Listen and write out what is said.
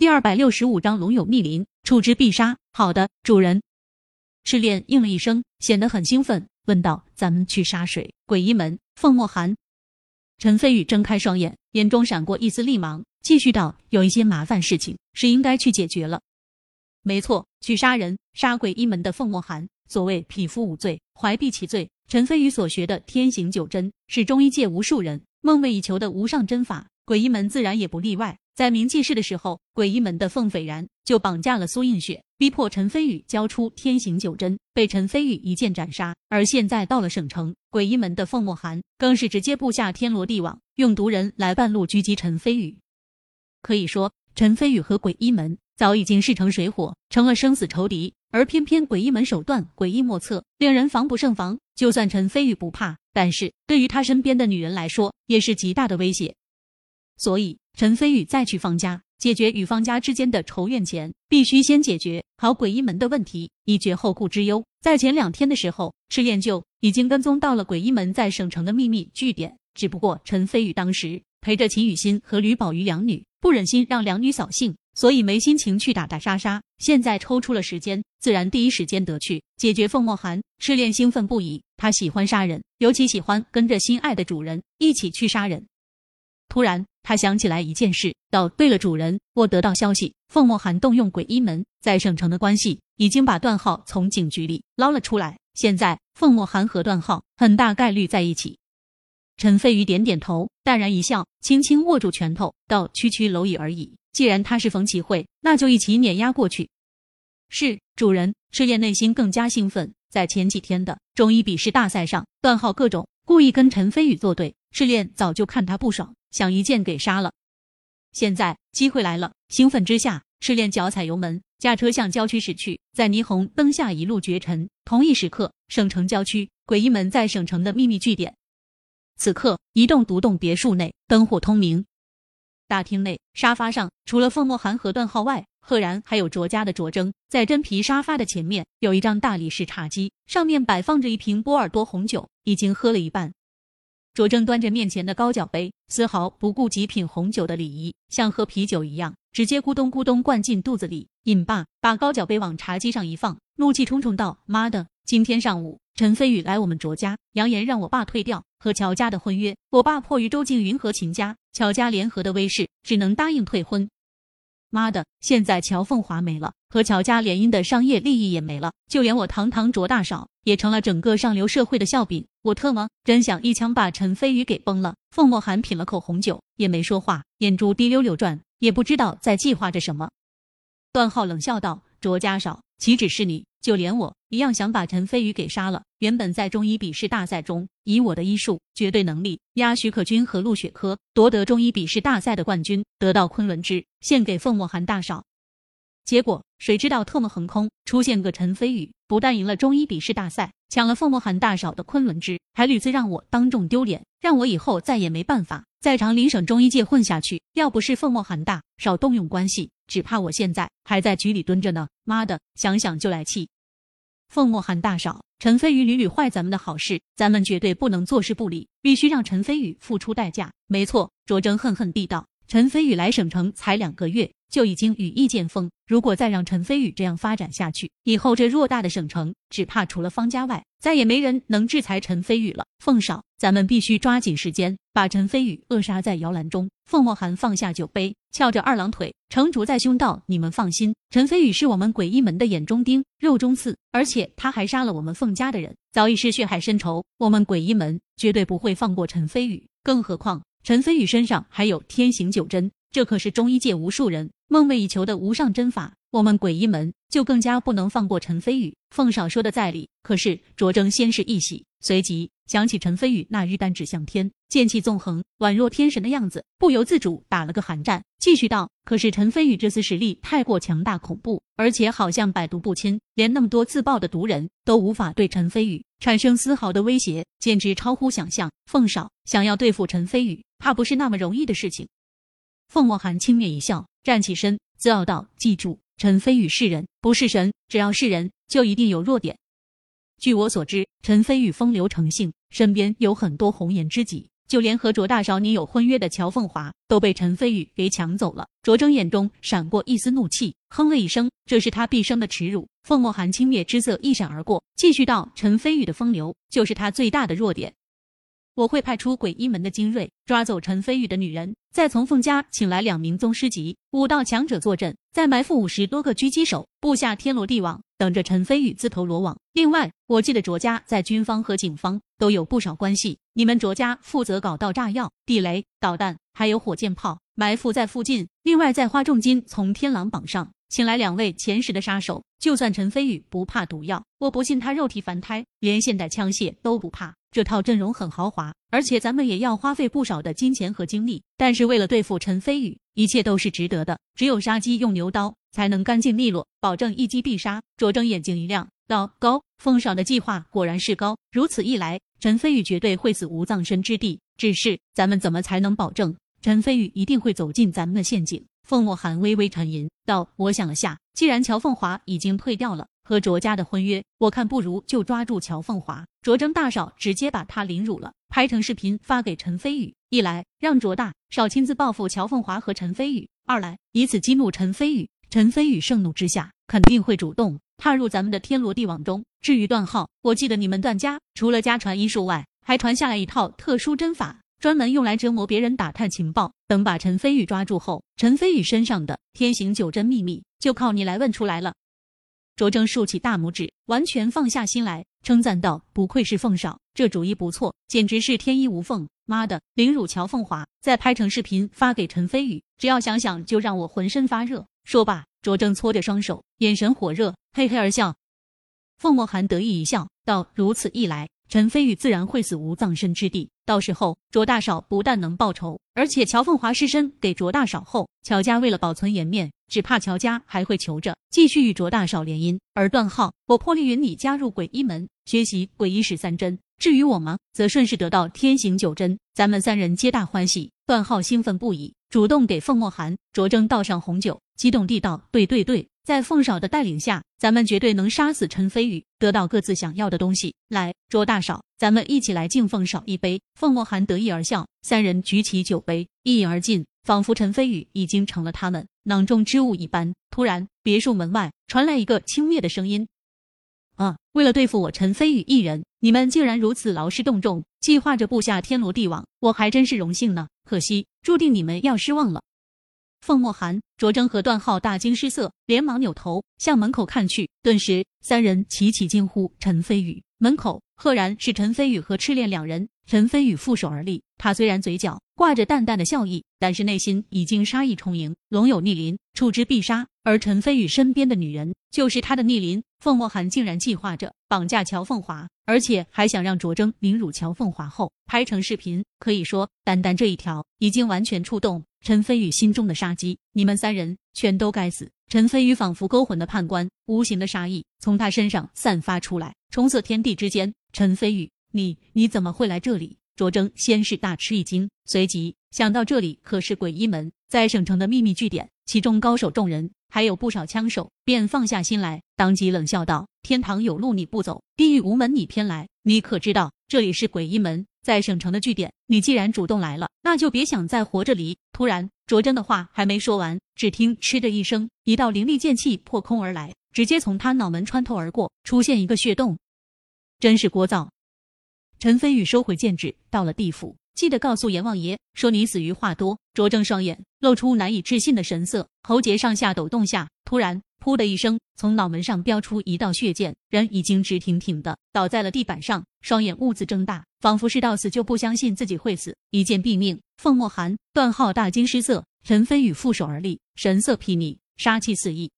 第二百六十五章龙有逆鳞，处之必杀。好的，主人。赤练应了一声，显得很兴奋，问道：“咱们去杀谁？”鬼医门，凤墨寒。陈飞宇睁开双眼，眼中闪过一丝厉芒，继续道：“有一些麻烦事情是应该去解决了。”没错，去杀人，杀鬼医门的凤墨寒。所谓匹夫无罪，怀璧其罪。陈飞宇所学的天行九针，是中医界无数人梦寐以求的无上针法，鬼医门自然也不例外。在明记事的时候，鬼医门的凤斐然就绑架了苏映雪，逼迫陈飞宇交出天行九针，被陈飞宇一剑斩杀。而现在到了省城，鬼医门的凤墨寒更是直接布下天罗地网，用毒人来半路狙击陈飞宇。可以说，陈飞宇和鬼医门早已经势成水火，成了生死仇敌。而偏偏鬼医门手段诡异莫测，令人防不胜防。就算陈飞宇不怕，但是对于他身边的女人来说，也是极大的威胁。所以。陈飞宇再去方家解决与方家之间的仇怨前，必须先解决好鬼医门的问题，以绝后顾之忧。在前两天的时候，赤焰就已经跟踪到了鬼医门在省城的秘密据点。只不过陈飞宇当时陪着秦雨欣和吕宝瑜两女，不忍心让两女扫兴，所以没心情去打打杀杀。现在抽出了时间，自然第一时间得去解决凤墨寒。赤练兴奋不已，他喜欢杀人，尤其喜欢跟着心爱的主人一起去杀人。突然。他想起来一件事，道：“对了，主人，我得到消息，凤墨寒动用鬼医门在省城的关系，已经把段浩从警局里捞了出来。现在凤墨寒和段浩很大概率在一起。”陈飞宇点点头，淡然一笑，轻轻握住拳头，道：“区区蝼蚁而已。既然他是冯启慧，那就一起碾压过去。”是主人。赤焰内心更加兴奋。在前几天的中医笔试大赛上，段浩各种故意跟陈飞宇作对，赤焰早就看他不爽。想一剑给杀了，现在机会来了！兴奋之下，赤练脚踩油门，驾车向郊区驶去。在霓虹灯下一路绝尘。同一时刻，省城郊区诡异门在省城的秘密据点。此刻，一栋独栋别墅内灯火通明，大厅内沙发上除了凤墨寒和段浩外，赫然还有卓家的卓征。在真皮沙发的前面有一张大理石茶几，上面摆放着一瓶波尔多红酒，已经喝了一半。卓正端着面前的高脚杯，丝毫不顾极品红酒的礼仪，像喝啤酒一样，直接咕咚咕咚灌进肚子里。饮罢，把高脚杯往茶几上一放，怒气冲冲道：“妈的！今天上午陈飞宇来我们卓家，扬言让我爸退掉和乔家的婚约。我爸迫于周静云和秦家、乔家联合的威势，只能答应退婚。妈的！现在乔凤华没了，和乔家联姻的商业利益也没了，就连我堂堂卓大少。”也成了整个上流社会的笑柄，我特么真想一枪把陈飞宇给崩了。凤墨寒品了口红酒，也没说话，眼珠滴溜溜转，也不知道在计划着什么。段浩冷笑道：“卓家少，岂止是你，就连我一样想把陈飞宇给杀了。原本在中医笔试大赛中，以我的医术、绝对能力压许可君和陆雪珂，夺得中医笔试大赛的冠军，得到昆仑之，献给凤墨寒大少。”结果谁知道特么横空出现个陈飞宇，不但赢了中医笔试大赛，抢了凤墨寒大嫂的昆仑之，还屡次让我当众丢脸，让我以后再也没办法在长林省中医界混下去。要不是凤墨寒大少动用关系，只怕我现在还在局里蹲着呢。妈的，想想就来气！凤墨寒大少，陈飞宇屡屡坏咱们的好事，咱们绝对不能坐视不理，必须让陈飞宇付出代价。没错，卓征恨恨地道。陈飞宇来省城才两个月，就已经羽翼渐丰。如果再让陈飞宇这样发展下去，以后这偌大的省城，只怕除了方家外，再也没人能制裁陈飞宇了。凤少，咱们必须抓紧时间，把陈飞宇扼杀在摇篮中。凤墨寒放下酒杯，翘着二郎腿，成竹在胸道：“你们放心，陈飞宇是我们鬼医门的眼中钉、肉中刺，而且他还杀了我们凤家的人，早已是血海深仇。我们鬼医门绝对不会放过陈飞宇，更何况……”陈飞宇身上还有天行九针，这可是中医界无数人梦寐以求的无上针法。我们鬼医门就更加不能放过陈飞宇。凤少说的在理，可是卓征先是一喜，随即想起陈飞宇那日单指向天、剑气纵横、宛若天神的样子，不由自主打了个寒战。继续道：“可是陈飞宇这次实力太过强大恐怖，而且好像百毒不侵，连那么多自爆的毒人都无法对陈飞宇产生丝毫的威胁，简直超乎想象。凤少想要对付陈飞宇，怕不是那么容易的事情。”凤墨寒轻蔑一笑，站起身，自傲道：“记住。”陈飞宇是人，不是神。只要是人，就一定有弱点。据我所知，陈飞宇风流成性，身边有很多红颜知己。就连和卓大少你有婚约的乔凤华都被陈飞宇给抢走了。卓征眼中闪过一丝怒气，哼了一声，这是他毕生的耻辱。凤墨寒轻蔑之色一闪而过，继续道：“陈飞宇的风流就是他最大的弱点。”我会派出鬼医门的精锐抓走陈飞宇的女人，再从凤家请来两名宗师级武道强者坐镇，再埋伏五十多个狙击手，布下天罗地网，等着陈飞宇自投罗网。另外，我记得卓家在军方和警方都有不少关系，你们卓家负责搞到炸药、地雷、导弹，还有火箭炮，埋伏在附近。另外，再花重金从天狼榜上请来两位前十的杀手。就算陈飞宇不怕毒药，我不信他肉体凡胎，连现代枪械都不怕。这套阵容很豪华，而且咱们也要花费不少的金钱和精力。但是为了对付陈飞宇，一切都是值得的。只有杀鸡用牛刀，才能干净利落，保证一击必杀。卓征眼睛一亮，道：“高，凤少的计划果然是高。如此一来，陈飞宇绝对会死无葬身之地。只是咱们怎么才能保证陈飞宇一定会走进咱们的陷阱？”凤墨寒微微沉吟道：“我想了下，既然乔凤华已经退掉了。”和卓家的婚约，我看不如就抓住乔凤华，卓征大少直接把他凌辱了，拍成视频发给陈飞宇。一来让卓大少亲自报复乔凤华和陈飞宇，二来以此激怒陈飞宇。陈飞宇盛怒之下，肯定会主动踏入咱们的天罗地网中。至于段浩，我记得你们段家除了家传医术外，还传下来一套特殊针法，专门用来折磨别人、打探情报。等把陈飞宇抓住后，陈飞宇身上的天行九针秘密就靠你来问出来了。卓征竖起大拇指，完全放下心来，称赞道：“不愧是凤少，这主意不错，简直是天衣无缝。妈的，凌辱乔凤华，再拍成视频发给陈飞宇，只要想想就让我浑身发热。”说罢，卓征搓着双手，眼神火热，嘿嘿而笑。凤墨寒得意一笑，道：“如此一来，陈飞宇自然会死无葬身之地。到时候，卓大少不但能报仇，而且乔凤华尸身给卓大少后，乔家为了保存颜面。”只怕乔家还会求着继续与卓大少联姻，而段浩，我破例允你加入鬼医门，学习鬼医十三针。至于我吗，则顺势得到天行九针，咱们三人皆大欢喜。段浩兴奋不已，主动给凤墨寒、卓征倒上红酒，激动地道：“对对对，在凤少的带领下，咱们绝对能杀死陈飞宇，得到各自想要的东西。来，卓大少，咱们一起来敬凤少一杯。”凤墨寒得意而笑，三人举起酒杯，一饮而尽，仿佛陈飞宇已经成了他们。囊中之物一般。突然，别墅门外传来一个轻蔑的声音：“啊，为了对付我陈飞宇一人，你们竟然如此劳师动众，计划着布下天罗地网，我还真是荣幸呢。可惜，注定你们要失望了。”凤墨寒、卓征和段浩大惊失色，连忙扭头向门口看去。顿时，三人齐齐惊呼：“陈飞宇！”门口赫然是陈飞宇和赤练两人。陈飞宇负手而立，他虽然嘴角挂着淡淡的笑意，但是内心已经杀意充盈，龙有逆鳞，触之必杀。而陈飞宇身边的女人就是他的逆鳞。凤墨寒竟然计划着绑架乔凤华，而且还想让卓征凌辱乔凤华后拍成视频。可以说，单单这一条已经完全触动陈飞宇心中的杀机。你们三人全都该死！陈飞宇仿佛勾魂的判官，无形的杀意从他身上散发出来，冲色天地之间。陈飞宇。你你怎么会来这里？卓征先是大吃一惊，随即想到这里可是鬼医门，在省城的秘密据点，其中高手众人，还有不少枪手，便放下心来，当即冷笑道：“天堂有路你不走，地狱无门你偏来，你可知道这里是鬼医门，在省城的据点？你既然主动来了，那就别想再活着离。”突然，卓征的话还没说完，只听嗤的一声，一道凌厉剑气破空而来，直接从他脑门穿透而过，出现一个血洞，真是聒噪。陈飞宇收回剑指，到了地府，记得告诉阎王爷，说你死于话多。卓正双眼露出难以置信的神色，喉结上下抖动下，突然噗的一声，从脑门上飙出一道血剑，人已经直挺挺的倒在了地板上，双眼兀自睁大，仿佛是到死就不相信自己会死，一剑毙命。凤墨寒、段浩大惊失色，陈飞宇负手而立，神色睥睨，杀气四溢。